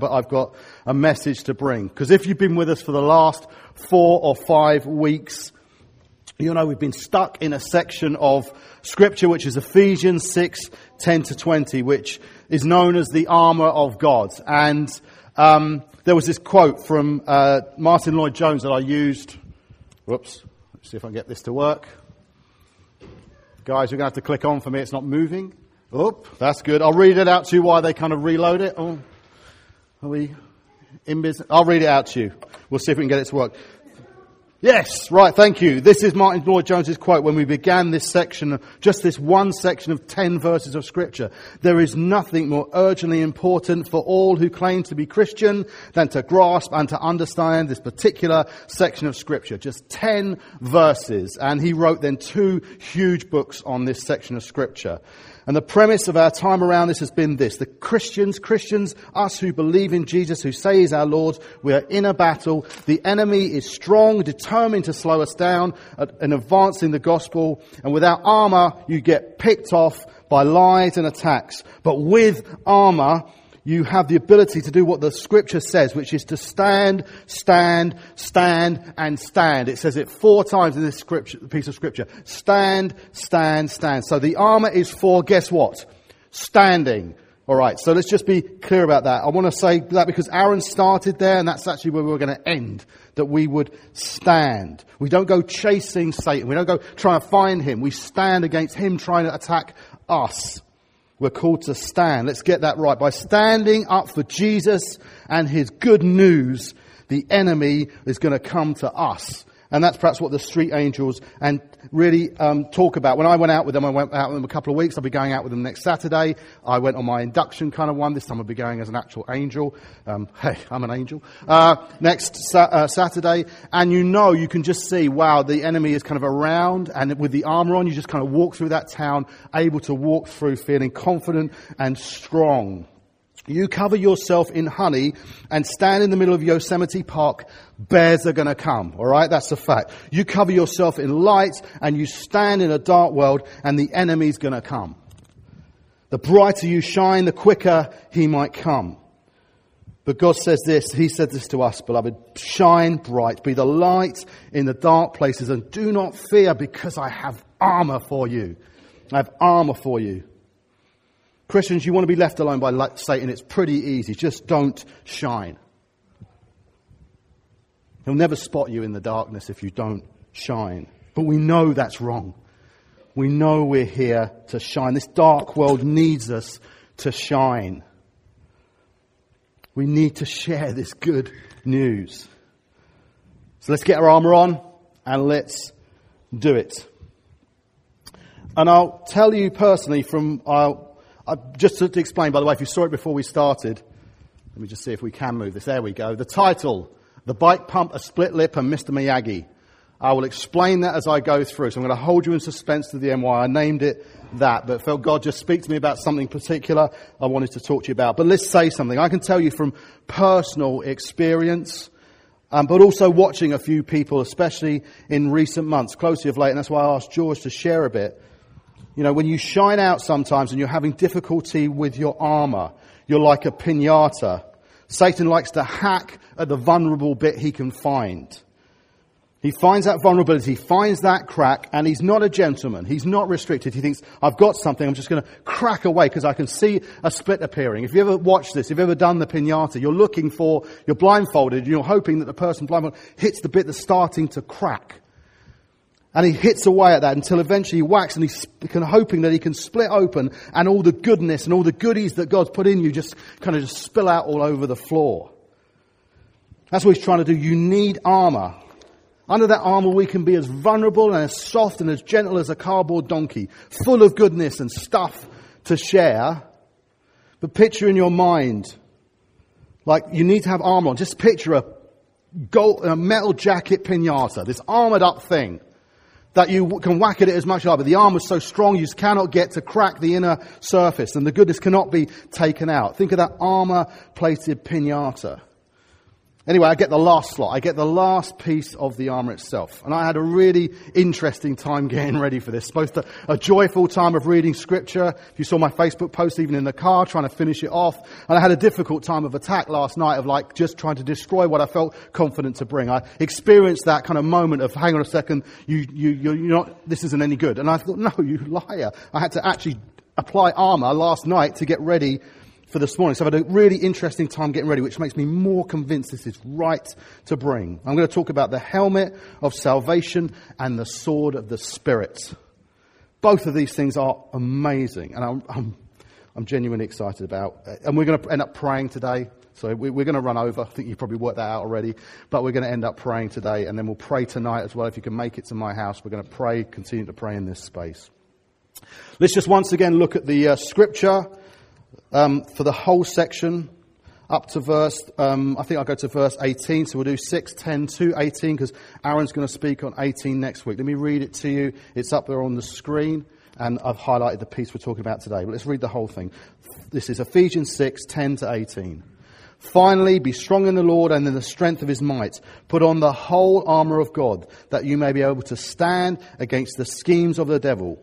but I've got a message to bring. Because if you've been with us for the last four or five weeks, you know we've been stuck in a section of scripture which is Ephesians 6, 10 to 20, which is known as the armor of God. And um, there was this quote from uh, Martyn Lloyd-Jones that I used. Whoops. Let's see if I can get this to work. Guys, you're going to have to click on for me. It's not moving. Oh, that's good. I'll read it out to you while they kind of reload it. Oh, are we in business? I'll read it out to you. We'll see if we can get it to work. Yes, right, thank you. This is Martyn Lloyd-Jones's quote when we began this section, just this one section of ten verses of scripture. There is nothing more urgently important for all who claim to be Christian than to grasp and to understand this particular section of scripture. Just ten verses. And he wrote then two huge books on this section of scripture. And the premise of our time around this has been this. The Christians, Christians, us who believe in Jesus, who say he's our Lord, we are in a battle. The enemy is strong, determined to slow us down in advancing the gospel. And without armor, you get picked off by lies and attacks. But with armor, you have the ability to do what the scripture says, which is to stand, stand, stand, and stand. It says it four times in this scripture, piece of scripture. Stand, stand, stand. So the armor is for, guess what? Standing. Alright, so let's just be clear about that. I want to say that because Aaron started there and that's actually where we are going to end. That we would stand. We don't go chasing Satan. We don't go trying to find him. We stand against him trying to attack us. We're called to stand. Let's get that right. By standing up for Jesus and his good news, the enemy is going to come to us. And that's perhaps what the street angels and really um, talk about. When I went out with them, I went out with them a couple of weeks. I'll be going out with them next Saturday. I went on my induction kind of one. This time I'll be going as an actual angel. Um, hey, I'm an angel. Uh, next sa- uh, Saturday, and you know, you can just see, wow, the enemy is kind of around, and with the armor on, you just kind of walk through that town, able to walk through feeling confident and strong. You cover yourself in honey and stand in the middle of Yosemite Park, bears are gonna come, alright? That's a fact. You cover yourself in light and you stand in a dark world and the enemy's gonna come. The brighter you shine, the quicker he might come. But God says this, He said this to us, beloved, shine bright, be the light in the dark places and do not fear because I have armor for you. I have armor for you. Christians, you want to be left alone by Satan. It's pretty easy. Just don't shine. He'll never spot you in the darkness if you don't shine. But we know that's wrong. We know we're here to shine. This dark world needs us to shine. We need to share this good news. So let's get our armor on and let's do it. And I'll tell you personally from our uh, just to, to explain, by the way, if you saw it before we started, let me just see if we can move this. There we go. The title, The Bike Pump, A Split Lip, and Mr. Miyagi. I will explain that as I go through. So I'm going to hold you in suspense to the why I named it that, but felt God just speak to me about something particular I wanted to talk to you about. But let's say something. I can tell you from personal experience, um, but also watching a few people, especially in recent months, closely of late, and that's why I asked George to share a bit. You know, when you shine out sometimes and you're having difficulty with your armor, you're like a pinata. Satan likes to hack at the vulnerable bit he can find. He finds that vulnerability, finds that crack, and he's not a gentleman. He's not restricted. He thinks, I've got something, I'm just going to crack away because I can see a split appearing. If you ever watched this, if you've ever done the pinata, you're looking for, you're blindfolded, you're hoping that the person blindfolded hits the bit that's starting to crack. And he hits away at that until eventually he whacks and he's hoping that he can split open and all the goodness and all the goodies that God's put in you just kind of just spill out all over the floor. That's what he's trying to do. You need armor. Under that armor we can be as vulnerable and as soft and as gentle as a cardboard donkey, full of goodness and stuff to share. But picture in your mind, like you need to have armor on. Just picture a gold, a metal jacket pinata, this armored up thing that you can whack at it as much as you but the arm is so strong you cannot get to crack the inner surface, and the goodness cannot be taken out. Think of that armor plated pinata. Anyway, I get the last slot. I get the last piece of the armor itself. And I had a really interesting time getting ready for this. Supposed to, a joyful time of reading scripture. If you saw my Facebook post, even in the car, trying to finish it off. And I had a difficult time of attack last night of like just trying to destroy what I felt confident to bring. I experienced that kind of moment of, hang on a second, you, you, you're not, this isn't any good. And I thought, no, you liar. I had to actually apply armor last night to get ready for this morning. So I've had a really interesting time getting ready, which makes me more convinced this is right to bring. I'm going to talk about the helmet of salvation and the sword of the Spirit. Both of these things are amazing, and I'm, I'm, I'm genuinely excited about. And we're going to end up praying today. So we're going to run over. I think you've probably worked that out already. But we're going to end up praying today, and then we'll pray tonight as well. If you can make it to my house, we're going to pray, continue to pray in this space. Let's just once again look at the uh, scripture um, for the whole section up to verse, um, I think I'll go to verse 18. So we'll do 6, 10 to 18 because Aaron's going to speak on 18 next week. Let me read it to you. It's up there on the screen and I've highlighted the piece we're talking about today. But let's read the whole thing. This is Ephesians 6, 10 to 18. Finally, be strong in the Lord and in the strength of his might. Put on the whole armor of God that you may be able to stand against the schemes of the devil.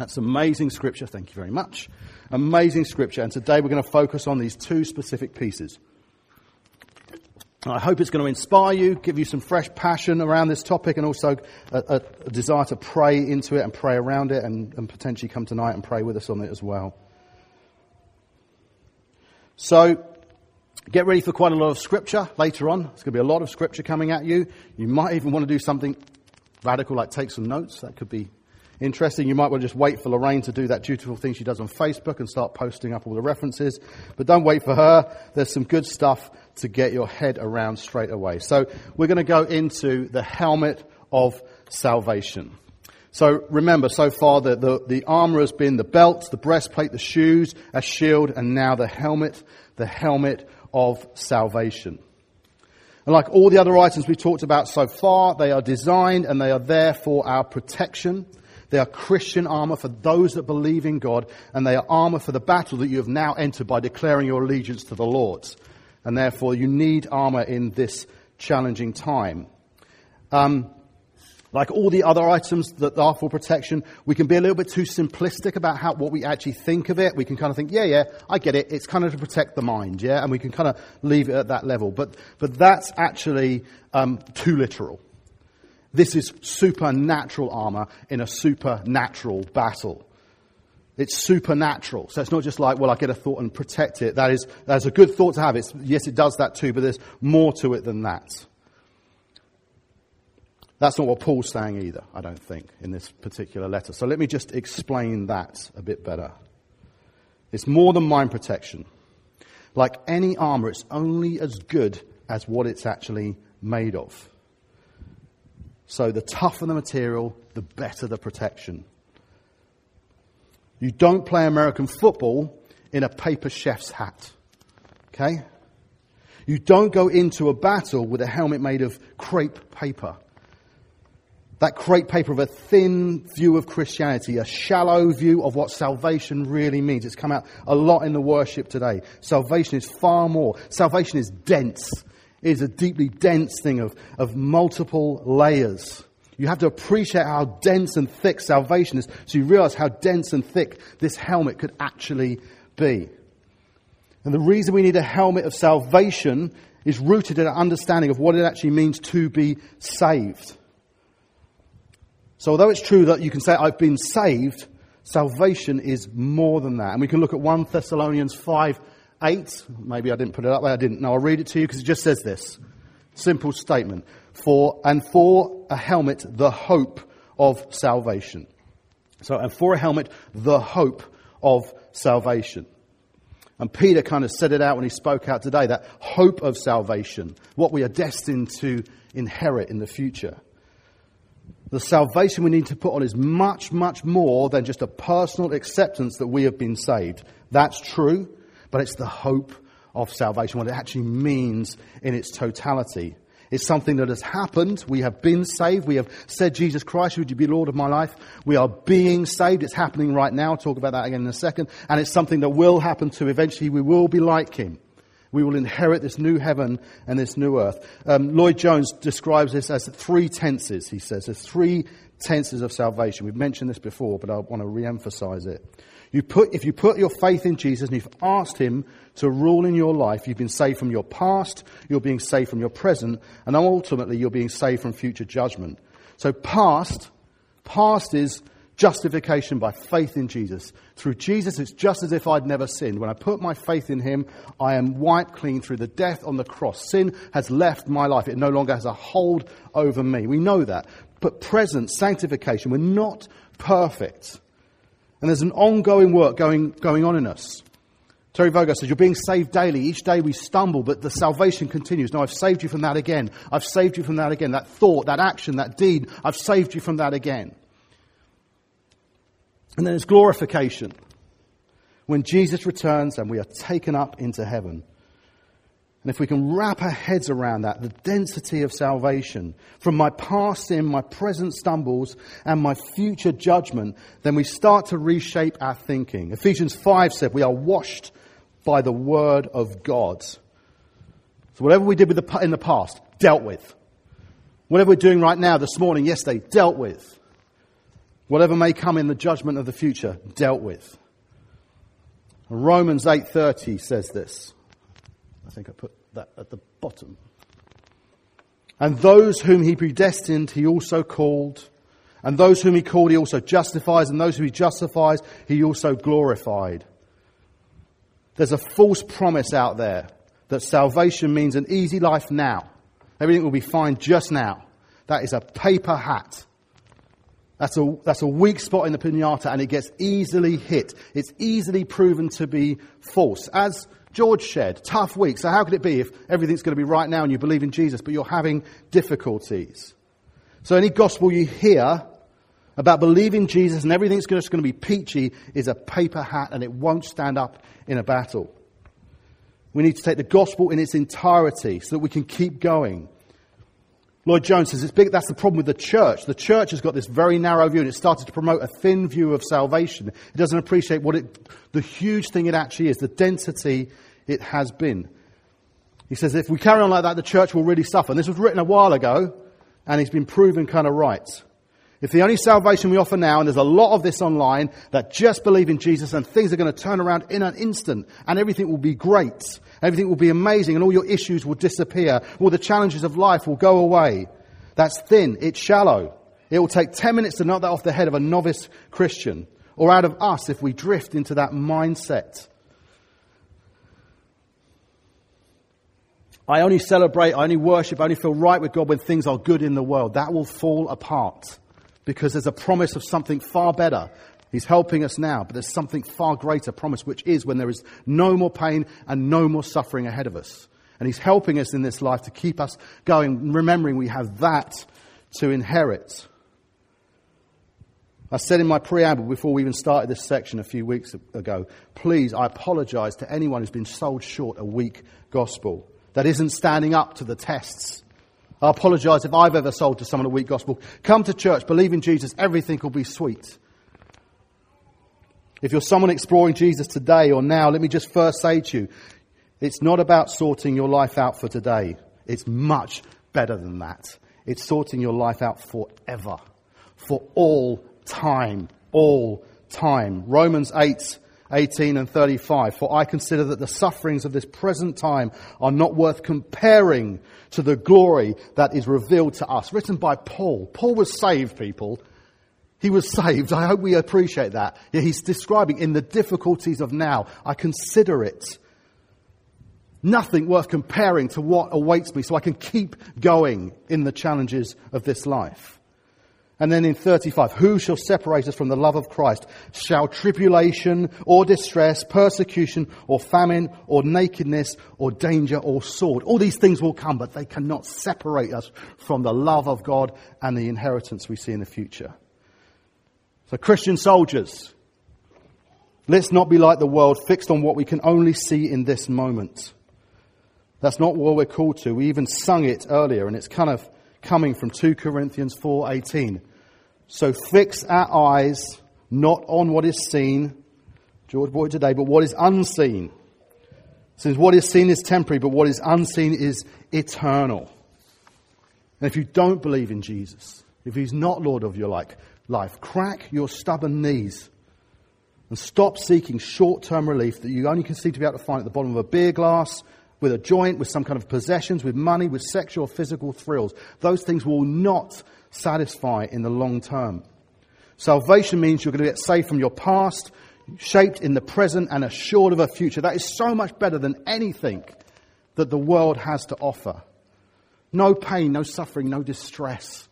That's amazing scripture. Thank you very much. Amazing scripture. And today we're going to focus on these two specific pieces. I hope it's going to inspire you, give you some fresh passion around this topic, and also a, a, desire to pray into it and pray around it, and, and potentially come tonight and pray with us on it as well. So, get ready for quite a lot of scripture later on. There's going to be a lot of scripture coming at you. You might even want to do something radical like take some notes. That could be interesting. You might want to just wait for Lorraine to do that dutiful thing she does on Facebook and start posting up all the references. But don't wait for her. There's some good stuff to get your head around straight away. So we're going to go into the helmet of salvation. So remember, so far the, the, the armor has been the belt, the breastplate, the shoes, a shield, and now the helmet, the helmet of salvation. And like all the other items we've talked about so far, they are designed and they are there for our protection. They are Christian armor for those that believe in God, and they are armor for the battle that you have now entered by declaring your allegiance to the Lord. And therefore, you need armor in this challenging time. Um, like all the other items that are for protection, we can be a little bit too simplistic about how, what we actually think of it. We can kind of think, yeah, yeah, I get it. It's kind of to protect the mind, yeah? And we can kind of leave it at that level. But, but that's actually um, too literal. This is supernatural armor in a supernatural battle. It's supernatural. So it's not just like, well, I get a thought and protect it. That is, that's a good thought to have. It's, yes, it does that too, but there's more to it than that. That's not what Paul's saying either, I don't think, in this particular letter. So let me just explain that a bit better. It's more than mind protection. Like any armor, it's only as good as what it's actually made of. So the tougher the material, the better the protection. You don't play American football in a paper chef's hat. Okay? You don't go into a battle with a helmet made of crepe paper. That crepe paper of a thin view of Christianity, a shallow view of what salvation really means. It's come out a lot in the worship today. Salvation is far more. Salvation is dense is a deeply dense thing of, of multiple layers. You have to appreciate how dense and thick salvation is so you realize how dense and thick this helmet could actually be. And the reason we need a helmet of salvation is rooted in an understanding of what it actually means to be saved. So although it's true that you can say, I've been saved, salvation is more than that. And we can look at 1 Thessalonians 5, 8. Maybe I didn't put it up there. I didn't. No, I'll read it to you because it just says this. Simple statement. For, and for a helmet, the hope of salvation. So, and for a helmet, the hope of salvation. And Peter kind of set it out when he spoke out today, that hope of salvation, what we are destined to inherit in the future. The salvation we need to put on is much, much more than just a personal acceptance that we have been saved. That's true, but it's the hope of salvation, what it actually means in its totality. It's something that has happened. We have been saved. We have said, Jesus Christ, would you be Lord of my life? We are being saved. It's happening right now. I'll talk about that again in a second. And it's something that will happen to eventually we will be like him. We will inherit this new heaven and this new earth. Um, Lloyd Jones describes this as three tenses, he says. There's three tenses of salvation. We've mentioned this before, but I want to re-emphasize it. You put, if you put your faith in Jesus and you've asked Him to rule in your life, you've been saved from your past, you're being saved from your present, and ultimately you're being saved from future judgment. So past, past is justification by faith in Jesus. Through Jesus, it's just as if I'd never sinned. When I put my faith in Him, I am wiped clean through the death on the cross. Sin has left my life. It no longer has a hold over me. We know that. But present, sanctification, we're not perfect. And there's an ongoing work going, going on in us. Terry Virgo says, You're being saved daily. Each day we stumble, but the salvation continues. No, I've saved you from that again. I've saved you from that again. That thought, that action, that deed, I've saved you from that again. And then there's glorification. When Jesus returns and we are taken up into heaven. And if we can wrap our heads around that, the density of salvation from my past sin, my present stumbles, and my future judgment, then we start to reshape our thinking. Ephesians 5 said we are washed by the word of God. So whatever we did with the, in the past, dealt with. Whatever we're doing right now, this morning, yesterday, dealt with. Whatever may come in the judgment of the future, dealt with. Romans 8:30 says this. I think I put that at the bottom. And those whom he predestined, he also called. And those whom he called, he also justifies. And those whom he justifies, he also glorified. There's a false promise out there that salvation means an easy life now. Everything will be fine just now. That is a paper hat. That's a, that's a weak spot in the pinata and it gets easily hit. It's easily proven to be false. As George shared, tough week. So how could it be if everything's going to be right now and you believe in Jesus, but you're having difficulties? So any gospel you hear about believing Jesus and everything's just going to be peachy is a paper hat and it won't stand up in a battle. We need to take the gospel in its entirety so that we can keep going. Lloyd Jones says it's big, that's the problem with the church. The church has got this very narrow view and it started to promote a thin view of salvation. It doesn't appreciate what it, the huge thing it actually is, the density it has been. He says if we carry on like that, the church will really suffer. And this was written a while ago and he's been proven kind of right. If the only salvation we offer now, and there's a lot of this online, that just believe in Jesus and things are going to turn around in an instant and everything will be great. Everything will be amazing and all your issues will disappear. All the challenges of life will go away. That's thin. It's shallow. It will take 10 minutes to knock that off the head of a novice Christian or out of us if we drift into that mindset. I only celebrate, I only worship, I only feel right with God when things are good in the world. That will fall apart because there's a promise of something far better. He's helping us now, but there's something far greater promised, which is when there is no more pain and no more suffering ahead of us. And He's helping us in this life to keep us going, remembering we have that to inherit. I said in my preamble before we even started this section a few weeks ago, please, I apologize to anyone who's been sold short a weak gospel that isn't standing up to the tests I apologize if I've ever sold to someone a weak gospel. Come to church, believe in Jesus, everything will be sweet. If you're someone exploring Jesus today or now, let me just first say to you, it's not about sorting your life out for today. It's much better than that. It's sorting your life out forever. For all time. All time. Romans 8 18 and 35. For I consider that the sufferings of this present time are not worth comparing to the glory that is revealed to us. Written by Paul. Paul was saved, people. He was saved. I hope we appreciate that. Yeah, he's describing in the difficulties of now, I consider it nothing worth comparing to what awaits me so I can keep going in the challenges of this life. And then in 35, who shall separate us from the love of Christ? Shall tribulation or distress, persecution or famine or nakedness or danger or sword? All these things will come, but they cannot separate us from the love of God and the inheritance we see in the future. So Christian soldiers, let's not be like the world, fixed on what we can only see in this moment. That's not what we're called to. We even sung it earlier, and it's kind of coming from 2 Corinthians 4:18. So fix our eyes not on what is seen, George Boyd today, but what is unseen. Since what is seen is temporary, but what is unseen is eternal. And if you don't believe in Jesus, if he's not Lord of your life, crack your stubborn knees and stop seeking short term relief that you only can seem to be able to find at the bottom of a beer glass, with a joint, with some kind of possessions, with money, with sexual or physical thrills. Those things will not satisfy in the long term. Salvation means you're going to get saved from your past, shaped in the present, and assured of a future. That is so much better than anything that the world has to offer. No pain, no suffering, no distress.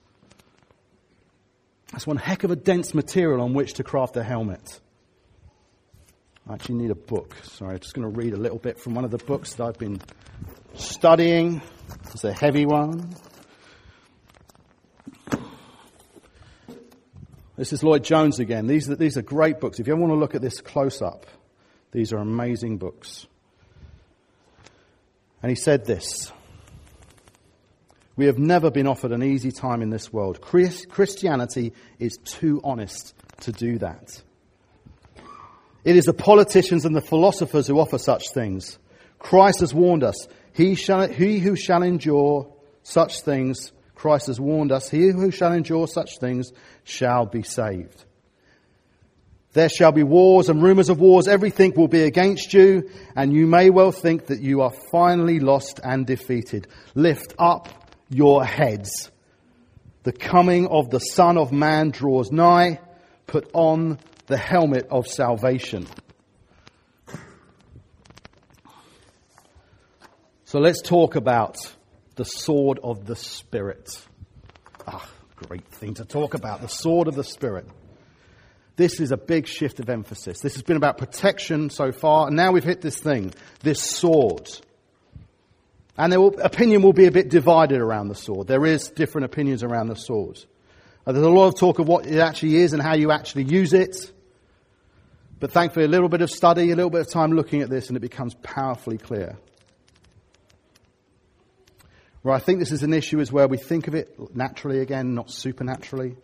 That's one heck of a dense material on which to craft a helmet. I actually need a book. Sorry, I'm just going to read a little bit from one of the books that I've been studying. It's a heavy one. This is Lloyd Jones again. These are, these are great books. If you ever want to look at this close up, these are amazing books. And he said this We have never been offered an easy time in this world. Christianity is too honest to do that. It is the politicians and the philosophers who offer such things. Christ has warned us. He, shall, he who shall endure such things Christ has warned us, he who shall endure such things shall be saved. There shall be wars and rumors of wars. Everything will be against you, and you may well think that you are finally lost and defeated. Lift up your heads. The coming of the Son of Man draws nigh. Put on the helmet of salvation. So let's talk about the sword of the Spirit. Ah, great thing to talk about, the sword of the Spirit. This is a big shift of emphasis. This has been about protection so far, and now we've hit this thing, this sword. And will, opinion will be a bit divided around the sword. There is different opinions around the sword. Uh, there's a lot of talk of what it actually is and how you actually use it. But thankfully, a little bit of study, a little bit of time looking at this, and it becomes powerfully clear. Where I think this is an issue is where we think of it naturally again, not supernaturally.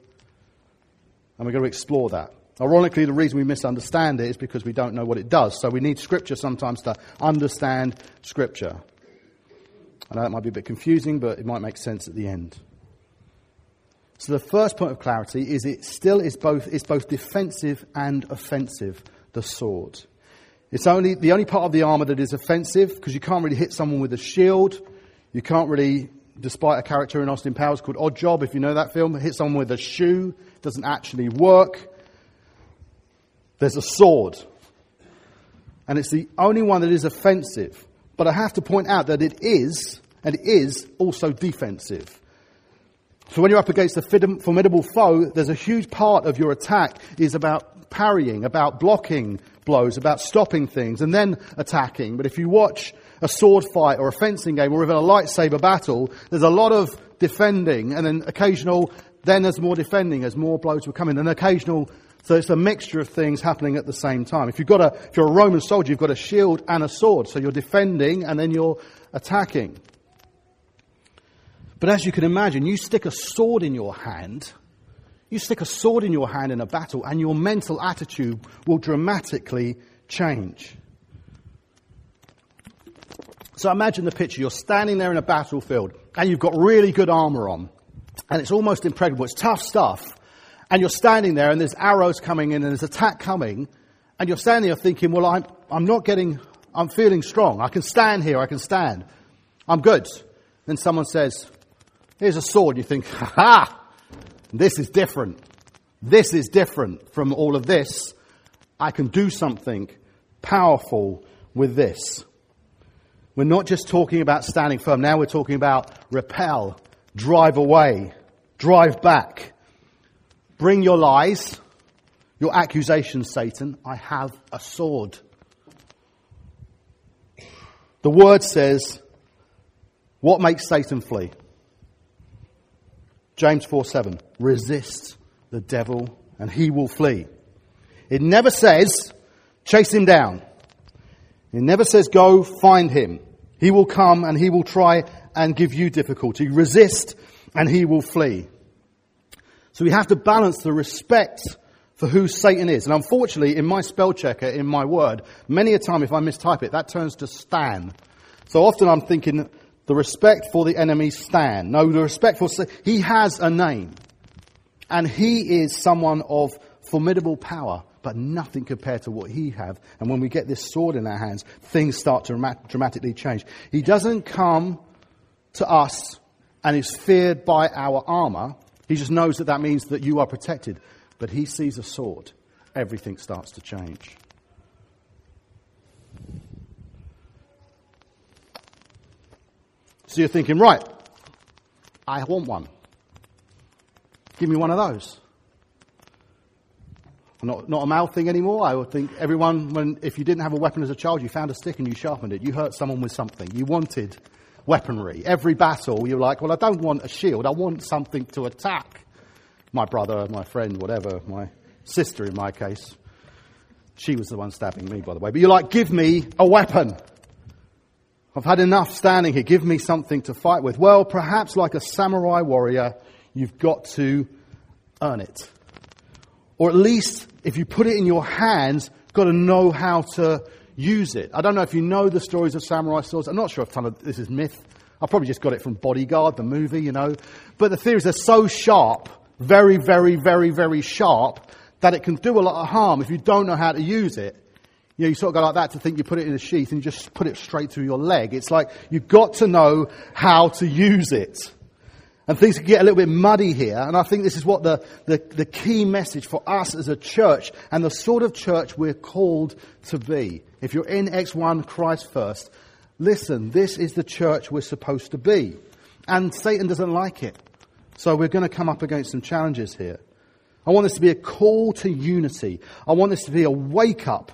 And we're going to explore that. Ironically, the reason we misunderstand it is because we don't know what it does. So we need Scripture sometimes to understand Scripture. I know that might be a bit confusing, but it might make sense at the end. So the first point of clarity is it still is both, it's both defensive and offensive, the sword. It's only the only part of the armor that is offensive because you can't really hit someone with a shield you can't really, despite a character in Austin Powers called Odd Job, if you know that film, hit someone with a shoe. It doesn't actually work. There's a sword. And it's the only one that is offensive. But I have to point out that it is, and it is also defensive. So when you're up against a formidable foe, there's a huge part of your attack is about parrying, about blocking blows, about stopping things, and then attacking. But if you watch a sword fight or a fencing game or even a lightsaber battle, there's a lot of defending and then occasional, then there's more defending as more blows will come in and occasional, so it's a mixture of things happening at the same time. If you've got a, if you're a Roman soldier, you've got a shield and a sword, so you're defending and then you're attacking. But as you can imagine, you stick a sword in your hand, you stick a sword in your hand in a battle, and your mental attitude will dramatically change. So imagine the picture. You're standing there in a battlefield and you've got really good armor on. And it's almost impregnable. It's tough stuff. And you're standing there and there's arrows coming in and there's attack coming. And you're standing there thinking, well, I'm, I'm not getting, I'm feeling strong. I can stand here. I can stand. I'm good. Then someone says, here's a sword. You think, ha ha, this is different. This is different from all of this. I can do something powerful with this. We're not just talking about standing firm. Now we're talking about repel, drive away, drive back. Bring your lies, your accusations, Satan. I have a sword. The word says, what makes Satan flee? James 4 7. Resist the devil and he will flee. It never says, chase him down. It never says, go find him. He will come and he will try and give you difficulty. Resist and he will flee. So we have to balance the respect for who Satan is. And unfortunately, in my spell checker, in my word, many a time if I mistype it, that turns to Stan. So often I'm thinking the respect for the enemy Stan. No, the respect for, he has a name. And he is someone of formidable power, but nothing compared to what he have. And when we get this sword in our hands, things start to dramatically change. He doesn't come to us and is feared by our armor. He just knows that that means that you are protected. But he sees a sword. Everything starts to change. So you're thinking, right, I want one. Give me one of those. Not, not a mouth thing anymore. I would think everyone, when, if you didn't have a weapon as a child, you found a stick and you sharpened it. You hurt someone with something. You wanted weaponry. Every battle, you're like, well, I don't want a shield. I want something to attack my brother, my friend, whatever, my sister in my case. She was the one stabbing me, by the way. But you're like, give me a weapon. I've had enough standing here. Give me something to fight with. Well, perhaps like a samurai warrior, You've got to earn it. Or at least, if you put it in your hands, got to know how to use it. I don't know if you know the stories of samurai swords. I'm not sure if this is myth. I probably just got it from Bodyguard, the movie, you know. But the theory is they're so sharp, very, very, very, very sharp, that it can do a lot of harm if you don't know how to use it. You know, you sort of go like that to think you put it in a sheath and you just put it straight through your leg. It's like you've got to know how to use it. And things can get a little bit muddy here, and I think this is what the, the, the, key message for us as a church and the sort of church we're called to be. If you're in X1 Christ first, listen, this is the church we're supposed to be. And Satan doesn't like it. So we're going to come up against some challenges here. I want this to be a call to unity. I want this to be a wake up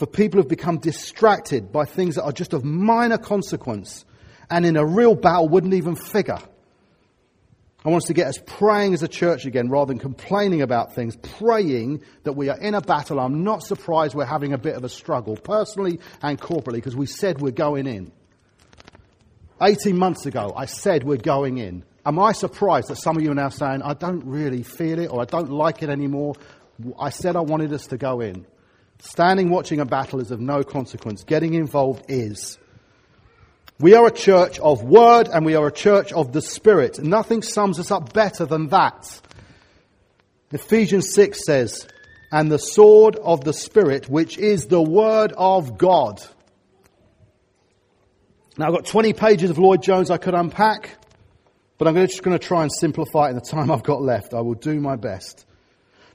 for people who've become distracted by things that are just of minor consequence and in a real battle wouldn't even figure. I want us to get us praying as a church again rather than complaining about things, praying that we are in a battle. I'm not surprised we're having a bit of a struggle, personally and corporately, because we said we're going in. 18 months ago, I said we're going in. Am I surprised that some of you are now saying, I don't really feel it or I don't like it anymore? I said I wanted us to go in. Standing watching a battle is of no consequence. Getting involved is. We are a church of word and we are a church of the spirit. Nothing sums us up better than that. Ephesians 6 says, and the sword of the spirit, which is the word of God. Now I've got 20 pages of Lloyd Jones I could unpack, but I'm just going to try and simplify it in the time I've got left. I will do my best.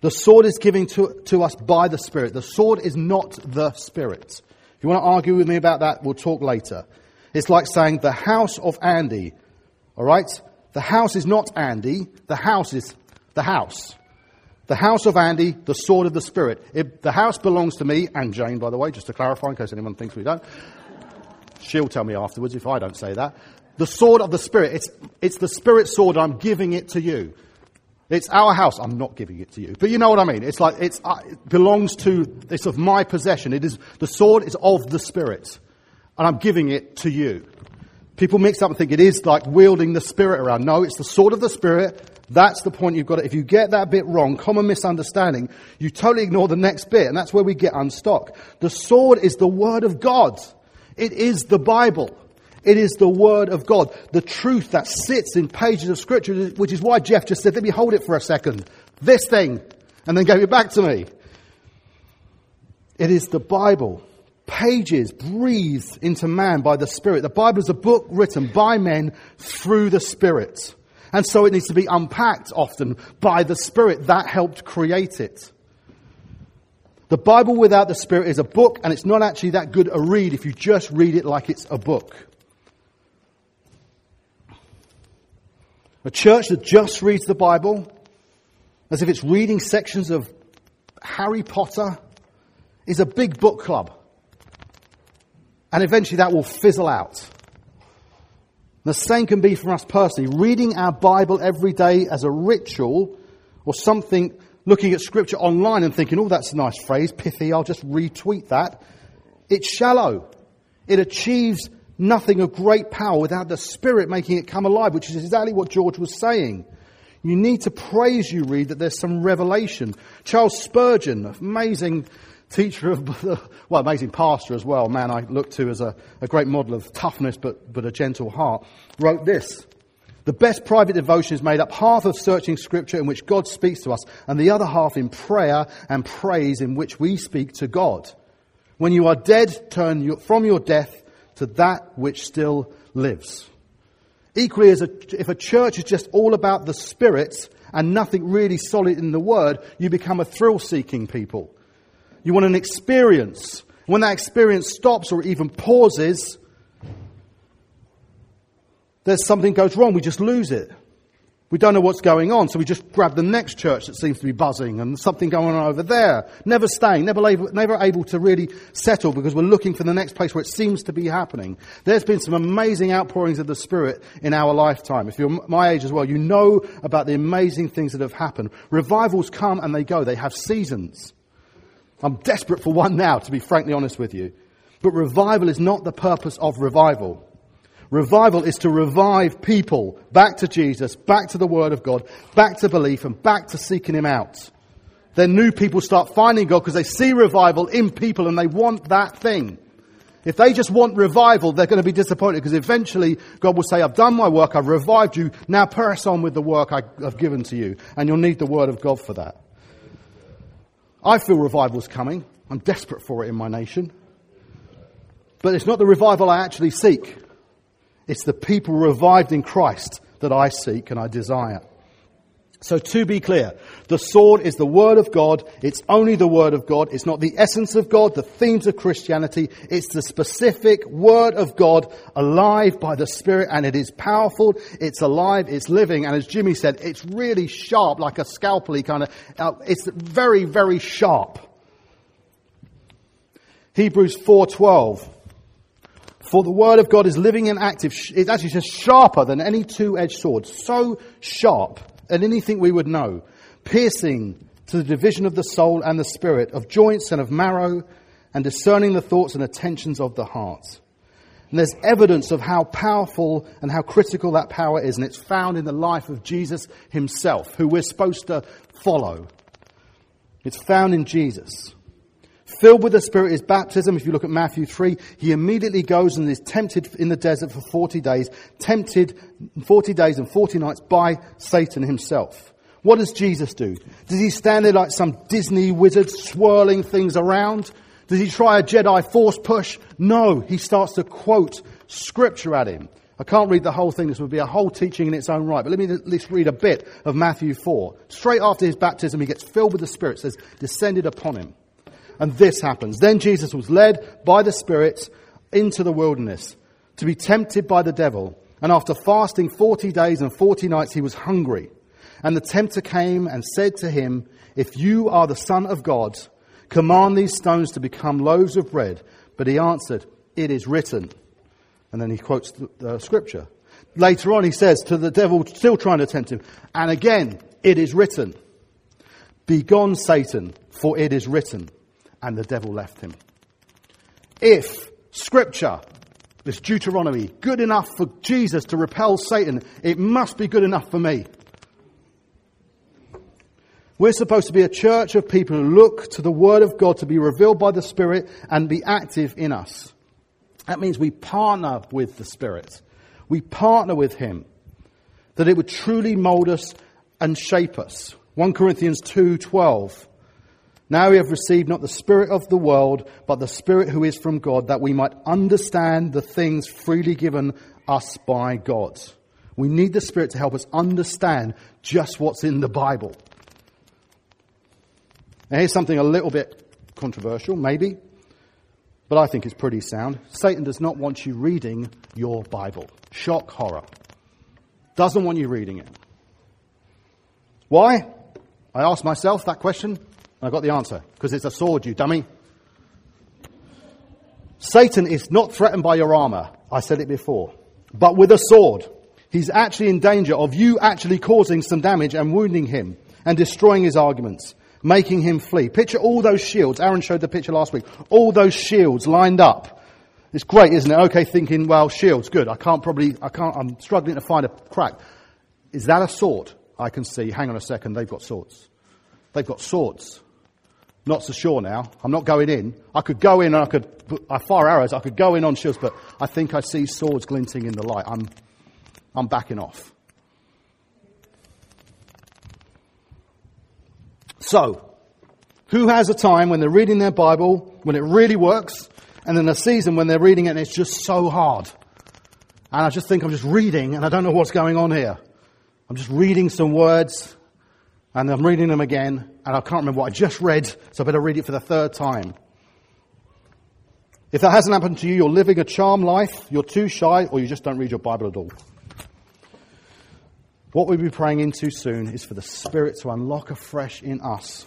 The sword is given to, to us by the Spirit. The sword is not the Spirit. If you want to argue with me about that, we'll talk later. It's like saying the house of Andy. All right? The house is not Andy. The house is the house. The house of Andy, the sword of the Spirit. It, the house belongs to me and Jane, by the way, just to clarify in case anyone thinks we don't. She'll tell me afterwards if I don't say that. The sword of the Spirit. It's, it's the Spirit sword. I'm giving it to you. It's our house. I'm not giving it to you. But you know what I mean. It's like, it's, uh, it belongs to, it's of my possession. It is, the sword is of the Spirit and I'm giving it to you. People mix up and think it is like wielding the Spirit around. No, it's the sword of the Spirit. That's the point you've got. To, if you get that bit wrong, common misunderstanding, you totally ignore the next bit, and that's where we get unstuck. The sword is the Word of God. It is the Bible. It is the Word of God. The truth that sits in pages of Scripture, which is why Jeff just said, let me hold it for a second. This thing. And then gave it back to me. It is the Bible pages breathed into man by the Spirit. The Bible is a book written by men through the Spirit. And so it needs to be unpacked often by the Spirit that helped create it. The Bible without the Spirit is a book, and it's not actually that good a read if you just read it like it's a book. A church that just reads the Bible as if it's reading sections of Harry Potter is a big book club. And eventually that will fizzle out. The same can be for us personally. Reading our Bible every day as a ritual or something, looking at scripture online and thinking, oh, that's a nice phrase, pithy, I'll just retweet that. It's shallow. It achieves nothing of great power without the Spirit making it come alive, which is exactly what George was saying. You need to praise, you read, that there's some revelation. Charles Spurgeon, amazing teacher of, well, amazing pastor as well, man I look to as a, a great model of toughness but, but a gentle heart, wrote this. The best private devotion is made up half of searching scripture in which God speaks to us and the other half in prayer and praise in which we speak to God. When you are dead, turn from your death to that which still lives. Equally, as a, if a church is just all about the Spirit and nothing really solid in the Word, you become a thrill seeking people. You want an experience. When that experience stops or even pauses, there's something goes wrong. We just lose it. We don't know what's going on, so we just grab the next church that seems to be buzzing and something going on over there. Never staying, never able, never able to really settle because we're looking for the next place where it seems to be happening. There's been some amazing outpourings of the Spirit in our lifetime. If you're my age as well, you know about the amazing things that have happened. Revivals come and they go. They have seasons. I'm desperate for one now, to be frankly honest with you. But revival is not the purpose of revival. Revival is to revive people back to Jesus, back to the Word of God, back to belief, and back to seeking Him out. Then new people start finding God because they see revival in people and they want that thing. If they just want revival, they're going to be disappointed because eventually God will say, I've done my work, I've revived you, now press on with the work I've given to you. And you'll need the Word of God for that. I feel revival's coming. I'm desperate for it in my nation. But it's not the revival I actually seek. It's the people revived in Christ that I seek and I desire. So to be clear, the sword is the Word of God. It's only the Word of God. It's not the essence of God, the themes of Christianity. It's the specific Word of God alive by the Spirit and it is powerful. It's alive. It's living. And as Jimmy said, it's really sharp, like a scalpely kind of, uh, it's very, very sharp. Hebrews 4.12 for the word of God is living and active. It actually says sharper than any two-edged sword. So sharp than anything we would know. Piercing to the division of the soul and the spirit, of joints and of marrow, and discerning the thoughts and attentions of the heart. And there's evidence of how powerful and how critical that power is, and it's found in the life of Jesus himself, who we're supposed to follow. It's found in Jesus. Filled with the Spirit is baptism. If you look at Matthew 3, he immediately goes and is tempted in the desert for 40 days, tempted 40 days and 40 nights by Satan himself. What does Jesus do? Does he stand there like some Disney wizard swirling things around? Does he try a Jedi force push? No, he starts to quote scripture at him. I can't read the whole thing. This would be a whole teaching in its own right. But let me at least read a bit of Matthew 4. Straight after his baptism, he gets filled with the Spirit. It says, descended upon him. And this happens. Then Jesus was led by the Spirit into the wilderness to be tempted by the devil. And after fasting 40 days and 40 nights, he was hungry. And the tempter came and said to him, If you are the Son of God, command these stones to become loaves of bread. But he answered, It is written. And then he quotes the, scripture. Later on, he says to the devil, still trying to tempt him, And again, it is written. Begone, Satan, for it is written and the devil left him. If Scripture, this Deuteronomy, good enough for Jesus to repel Satan, it must be good enough for me. We're supposed to be a church of people who look to the Word of God to be revealed by the Spirit and be active in us. That means we partner with the Spirit. We partner with Him. That it would truly mold us and shape us. 1 Corinthians 2.12 now we have received not the Spirit of the world, but the Spirit who is from God, that we might understand the things freely given us by God. We need the Spirit to help us understand just what's in the Bible. Now, here's something a little bit controversial, maybe, but I think it's pretty sound. Satan does not want you reading your Bible. Shock, horror. Doesn't want you reading it. Why? I asked myself that question, I got the answer. Because it's a sword, you dummy. Satan is not threatened by your armor. I said it before. But with a sword, he's actually in danger of you actually causing some damage and wounding him and destroying his arguments, making him flee. Picture all those shields. Aaron showed the picture last week. All those shields lined up. It's great, isn't it? Okay, thinking, well, shields, good. I can't probably, I can't, I'm struggling to find a crack. Is that a sword? I can see, hang on a second, they've got swords. They've got swords. Not so sure now. I'm not going in. I could go in and I could, I fire arrows, I could go in on shields, but I think I see swords glinting in the light. I'm, I'm backing off. So, who has a time when they're reading their Bible, when it really works, and then a season when they're reading it and it's just so hard? And I just think I'm just reading and I don't know what's going on here. I'm just reading some words and I'm reading them again and I can't remember what I just read, so I better read it for the third time. If that hasn't happened to you, you're living a charm life, you're too shy, or you just don't read your Bible at all. What we'll be praying into soon is for the Spirit to unlock afresh in us,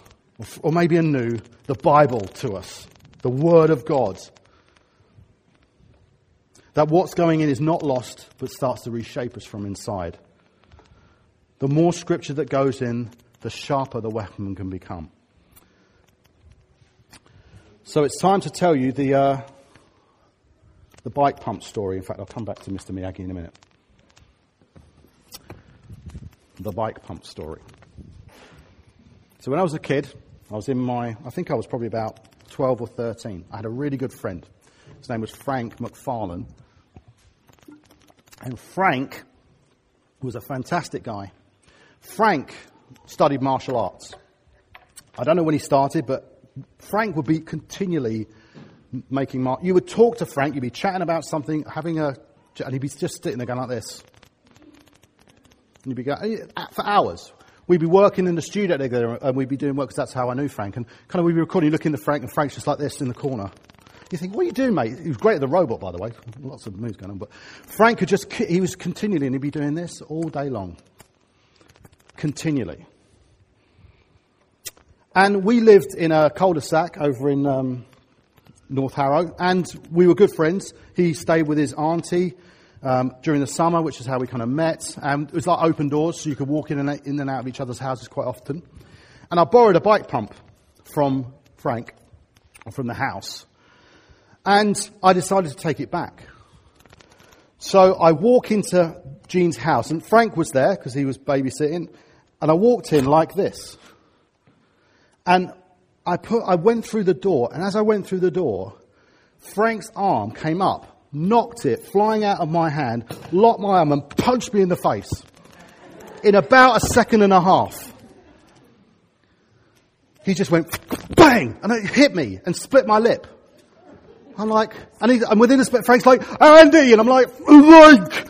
or maybe anew, the Bible to us, the Word of God. That what's going in is not lost, but starts to reshape us from inside. The more scripture that goes in, the sharper the weapon can become. So it's time to tell you the, uh, the bike pump story. In fact, I'll come back to Mr. Miyagi in a minute. The bike pump story. So when I was a kid, I was in my, I think I was probably about 12 or 13. I had a really good friend. His name was Frank McFarlane. And Frank was a fantastic guy. Frank studied martial arts. I don't know when he started, but Frank would be continually making mar- You would talk to Frank, you'd be chatting about something, having a, and he'd be just sitting there going like this. And you'd be going, for hours. We'd be working in the studio together and we'd be doing work because that's how I knew Frank. And kind of we'd be recording, looking at Frank, and Frank's just like this in the corner. You think, what are you doing, mate? He was great at the robot, by the way. Lots of moves going on. But Frank could just, he was continually, and he'd be doing this all day long continually. And we lived in a cul-de-sac over in um, North Harrow, and we were good friends. He stayed with his auntie um, during the summer, which is how we kind of met. And it was like open doors, so you could walk in and, in and out of each other's houses quite often. And I borrowed a bike pump from Frank, from the house, and I decided to take it back. So I walk into Jean's house, and Frank was there because he was babysitting, and I walked in like this. And I, put, I went through the door, and as I went through the door, Frank's arm came up, knocked it flying out of my hand, locked my arm, and punched me in the face in about a second and a half. He just went bang, and it hit me and split my lip. I'm like, and, he, and within a split, Frank's like, Andy, and I'm like, like,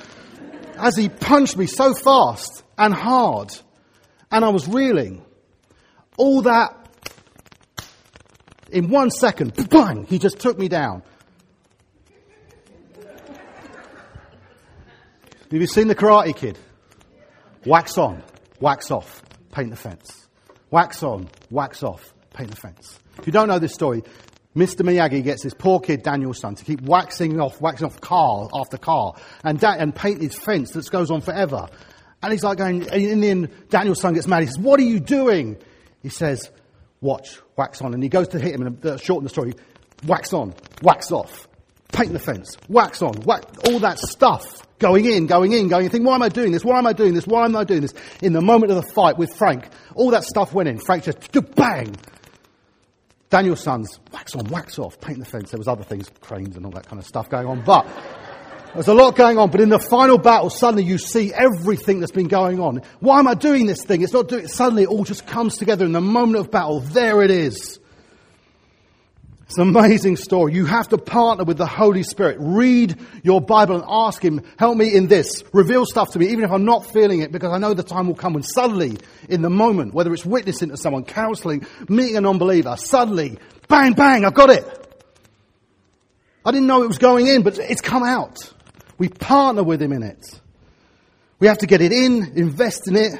as he punched me so fast and hard and I was reeling. All that in one second, bang, he just took me down. Have you seen the Karate Kid? Wax on, wax off, paint the fence. Wax on, wax off, paint the fence. If you don't know this story, Mr. Miyagi gets this poor kid, Daniel-san, to keep waxing off, waxing off car after car and, da- and paint his fence that goes on forever. And he's like going, in the end, Daniel-san gets mad. He says, what are you doing? He says, watch, wax on. And he goes to hit him and uh, shorten the story. Wax on, wax off, paint the fence, wax on, wax, all that stuff. Going in, going in, going in. Think, why am I doing this? Why am I doing this? Why am I doing this? In the moment of the fight with Frank, all that stuff went in. Frank just, bang! Daniel-san's, wax on, wax off, paint the fence. There was other things, cranes and all that kind of stuff going on. But there's a lot going on, but in the final battle, suddenly you see everything that's been going on. Why am I doing this thing? It's not doing, suddenly it all just comes together in the moment of battle. There it is. It's an amazing story. You have to partner with the Holy Spirit. Read your Bible and ask Him, help me in this. Reveal stuff to me, even if I'm not feeling it, because I know the time will come when suddenly, in the moment, whether it's witnessing to someone, counseling, meeting a non-believer, suddenly, bang, bang, I've got it. I didn't know it was going in, but it's come out. We partner with Him in it. We have to get it in, invest in it.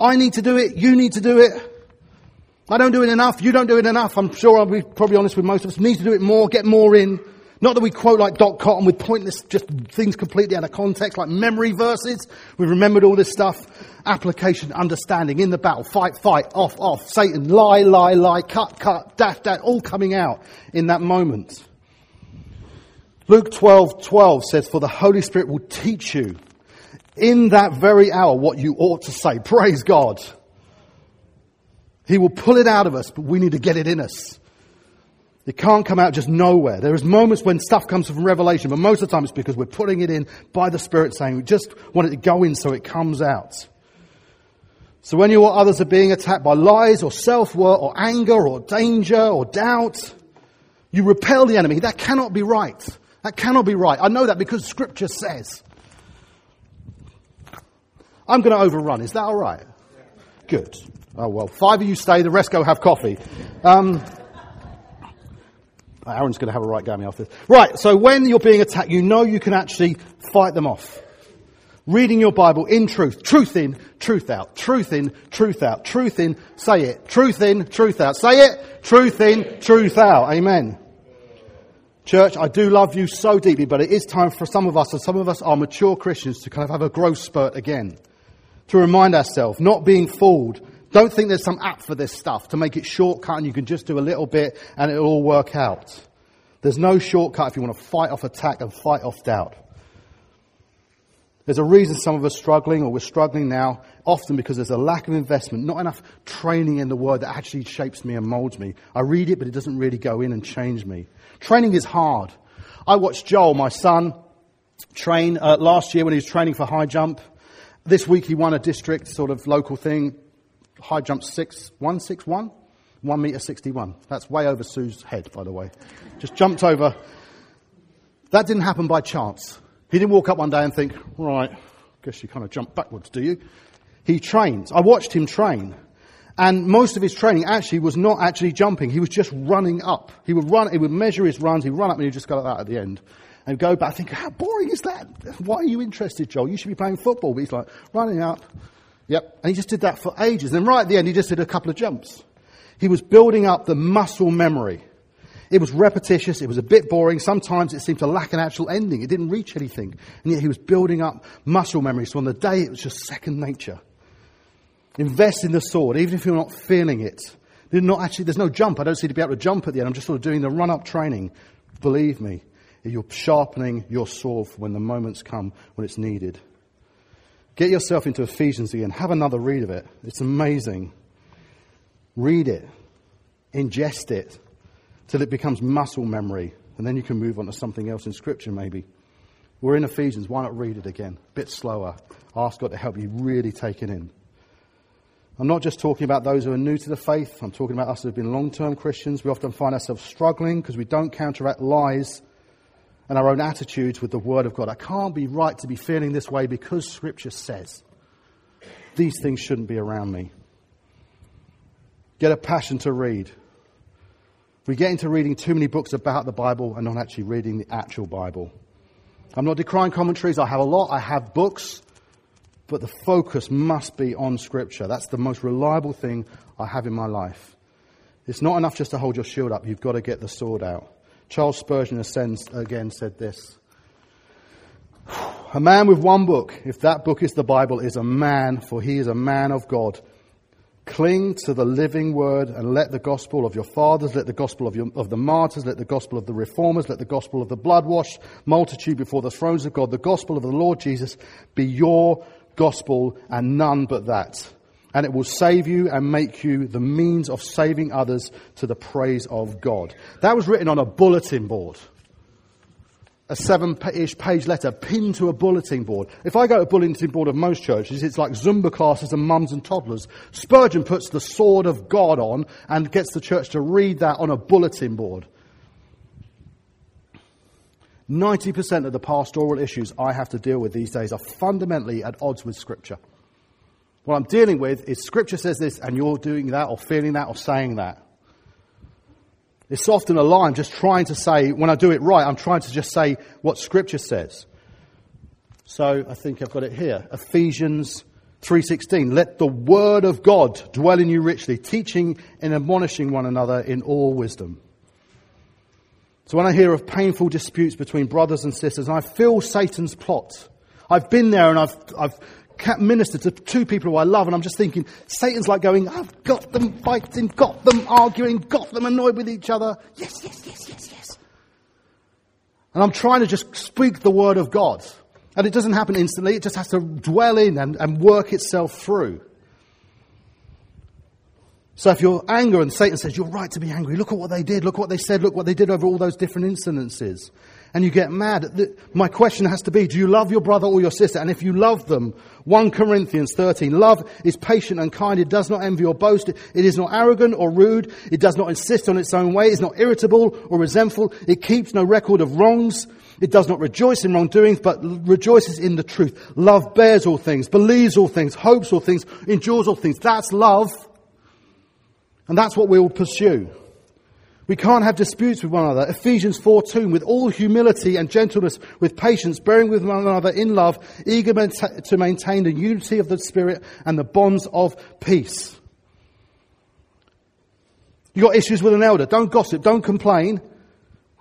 I need to do it, you need to do it. I don't do it enough. You don't do it enough. I'm sure I'll be probably honest with most of us. Need to do it more, get more in. Not that we quote like Dot Cotton with pointless, just things completely out of context, like memory verses. We've remembered all this stuff. Application, understanding, in the battle, fight, fight, off, off, Satan, lie, lie, lie, cut, cut, dash, dash, all coming out in that moment. Luke 12, 12 says, for the Holy Spirit will teach you in that very hour what you ought to say. Praise God. He will pull it out of us, but we need to get it in us. It can't come out just nowhere. There is moments when stuff comes from revelation, but most of the time it's because we're putting it in by the Spirit saying we just want it to go in so it comes out. So when you or others are being attacked by lies or self-worth or anger or danger or doubt, you repel the enemy. That cannot be right. That cannot be right. I know that because scripture says. I'm going to overrun. Is that alright? Good. Oh, well, five of you stay, the rest go have coffee. Um, Aaron's going to have a right go at me after this. Right, so when you're being attacked, you know you can actually fight them off. Reading your Bible in truth. Truth in, truth out. Truth in, truth out. Truth in, say it. Truth in, truth out. Say it. Truth in, truth out. Amen. Church, I do love you so deeply, but it is time for some of us, and some of us are mature Christians, to kind of have a growth spurt again. To remind ourselves, not being fooled don't think there's some app for this stuff to make it shortcut and you can just do a little bit and it'll all work out. There's no shortcut if you want to fight off attack and fight off doubt. There's a reason some of us are struggling or we're struggling now, often because there's a lack of investment, not enough training in the word that actually shapes me and molds me. I read it, but it doesn't really go in and change me. Training is hard. I watched Joel, my son, train uh, last year when he was training for high jump. This week he won a district sort of local thing high jump six, one six one, one meter sixty one. That's way over Sue's head, by the way. Just jumped over. That didn't happen by chance. He didn't walk up one day and think, right, guess you kind of jump backwards, do you? He trains. I watched him train. And most of his training actually was not actually jumping. He was just running up. He would run, he would measure his runs, he'd run up and he'd just go like that at the end. And go back, and think, how boring is that? Why are you interested, Joel? You should be playing football. But he's like, running up, Yep. And he just did that for ages. And then right at the end, he just did a couple of jumps. He was building up the muscle memory. It was repetitious. It was a bit boring. Sometimes it seemed to lack an actual ending. It didn't reach anything. And yet he was building up muscle memory. So on the day, it was just second nature. Invest in the sword, even if you're not feeling it. There's not actually, there's no jump. I don't see to be able to jump at the end. I'm just sort of doing the run up training. Believe me, you're sharpening your sword for when the moments come when it's needed. Get yourself into Ephesians again. Have another read of it. It's amazing. Read it. Ingest it till it becomes muscle memory. And then you can move on to something else in Scripture, maybe. We're in Ephesians. Why not read it again? A bit slower. Ask God to help you really take it in. I'm not just talking about those who are new to the faith. I'm talking about us who have been long term Christians. We often find ourselves struggling because we don't counteract lies and our own attitudes with the Word of God. I can't be right to be feeling this way because Scripture says these things shouldn't be around me. Get a passion to read. We get into reading too many books about the Bible and not actually reading the actual Bible. I'm not decrying commentaries. I have a lot. I have books. But the focus must be on Scripture. That's the most reliable thing I have in my life. It's not enough just to hold your shield up. You've got to get the sword out. Charles Spurgeon sense, again said this. A man with one book, if that book is the Bible, is a man, for he is a man of God. Cling to the living word and let the gospel of your fathers, let the gospel of, your, of the martyrs, let the gospel of the reformers, let the gospel of the blood washed multitude before the thrones of God, the gospel of the Lord Jesus be your gospel and none but that and it will save you and make you the means of saving others to the praise of God. That was written on a bulletin board. A seven-ish page letter pinned to a bulletin board. If I go to a bulletin board of most churches, it's like Zumba classes and mums and toddlers. Spurgeon puts the sword of God on and gets the church to read that on a bulletin board. 90% of the pastoral issues I have to deal with these days are fundamentally at odds with Scripture. What I'm dealing with is Scripture says this, and you're doing that, or feeling that, or saying that. It's often a lie. I'm just trying to say, when I do it right, I'm trying to just say what Scripture says. So I think I've got it here. Ephesians 3:16 Let the word of God dwell in you richly, teaching and admonishing one another in all wisdom. So when I hear of painful disputes between brothers and sisters, and I feel Satan's plot. I've been there and I've, I've ministered to two people who I love, and I'm just thinking, Satan's like going, I've got them fighting, got them arguing, got them annoyed with each other. Yes, yes, yes, yes, yes. And I'm trying to just speak the word of God. And it doesn't happen instantly, it just has to dwell in and, and work itself through. So if you're angry and Satan says, You're right to be angry, look at what they did, look what they said, look what they did over all those different incidences, and you get mad, my question has to be, Do you love your brother or your sister? And if you love them, 1 Corinthians 13, love is patient and kind, it does not envy or boast, it is not arrogant or rude, it does not insist on its own way, it is not irritable or resentful, it keeps no record of wrongs. It does not rejoice in wrongdoings, but rejoices in the truth. Love bears all things, believes all things, hopes all things, endures all things. That's love. And that's what we will pursue. We can't have disputes with one another. Ephesians 4 2, with all humility and gentleness, with patience, bearing with one another in love, eager to maintain the unity of the Spirit and the bonds of peace. You got issues with an elder. Don't gossip. Don't complain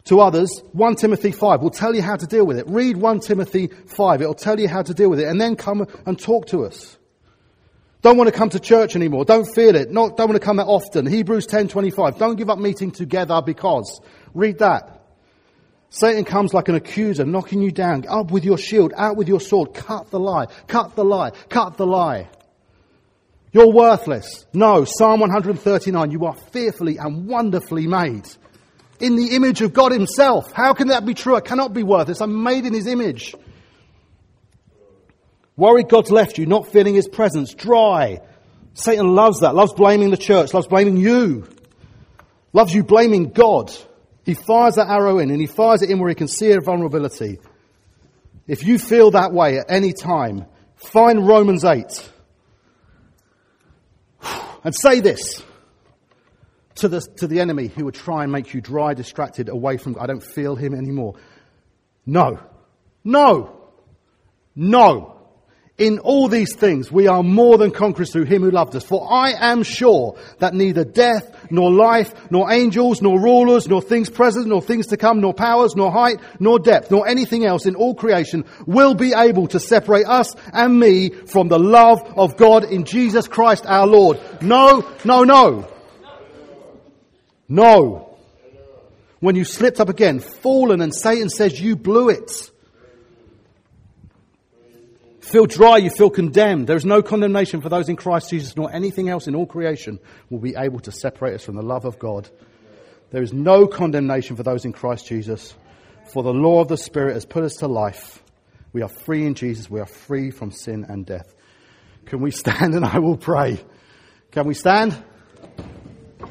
to others, 1 Timothy 5 will tell you how to deal with it. Read 1 Timothy 5. It'll tell you how to deal with it. And then come and talk to us. Don't want to come to church anymore. Don't feel it. Not, don't want to come that often. Hebrews 10.25. Don't give up meeting together because. Read that. Satan comes like an accuser, knocking you down. Up with your shield, out with your sword. Cut the lie. Cut the lie. Cut the lie. You're worthless. No, Psalm 139. You are fearfully and wonderfully made in the image of God Himself. How can that be true? I cannot be worthless. I'm made in His image. Worried God's left you, not feeling His presence, dry. Satan loves that, loves blaming the church, loves blaming you, loves you blaming God. He fires that arrow in and he fires it in where he can see a vulnerability. If you feel that way at any time, find Romans 8 and say this to the, to the enemy who would try and make you dry, distracted, away from God. I don't feel him anymore. No. No. No. In all these things, we are more than conquerors through him who loved us. For I am sure that neither death, nor life, nor angels, nor rulers, nor things present, nor things to come, nor powers, nor height, nor depth, nor anything else in all creation will be able to separate us and me from the love of God in Jesus Christ our Lord. No, no, no. No. When you slipped up again, fallen, and Satan says you blew it. Feel dry, you feel condemned. There is no condemnation for those in Christ Jesus, nor anything else in all creation will be able to separate us from the love of God. There is no condemnation for those in Christ Jesus, for the law of the Spirit has put us to life. We are free in Jesus. We are free from sin and death. Can we stand and I will pray? Can we stand?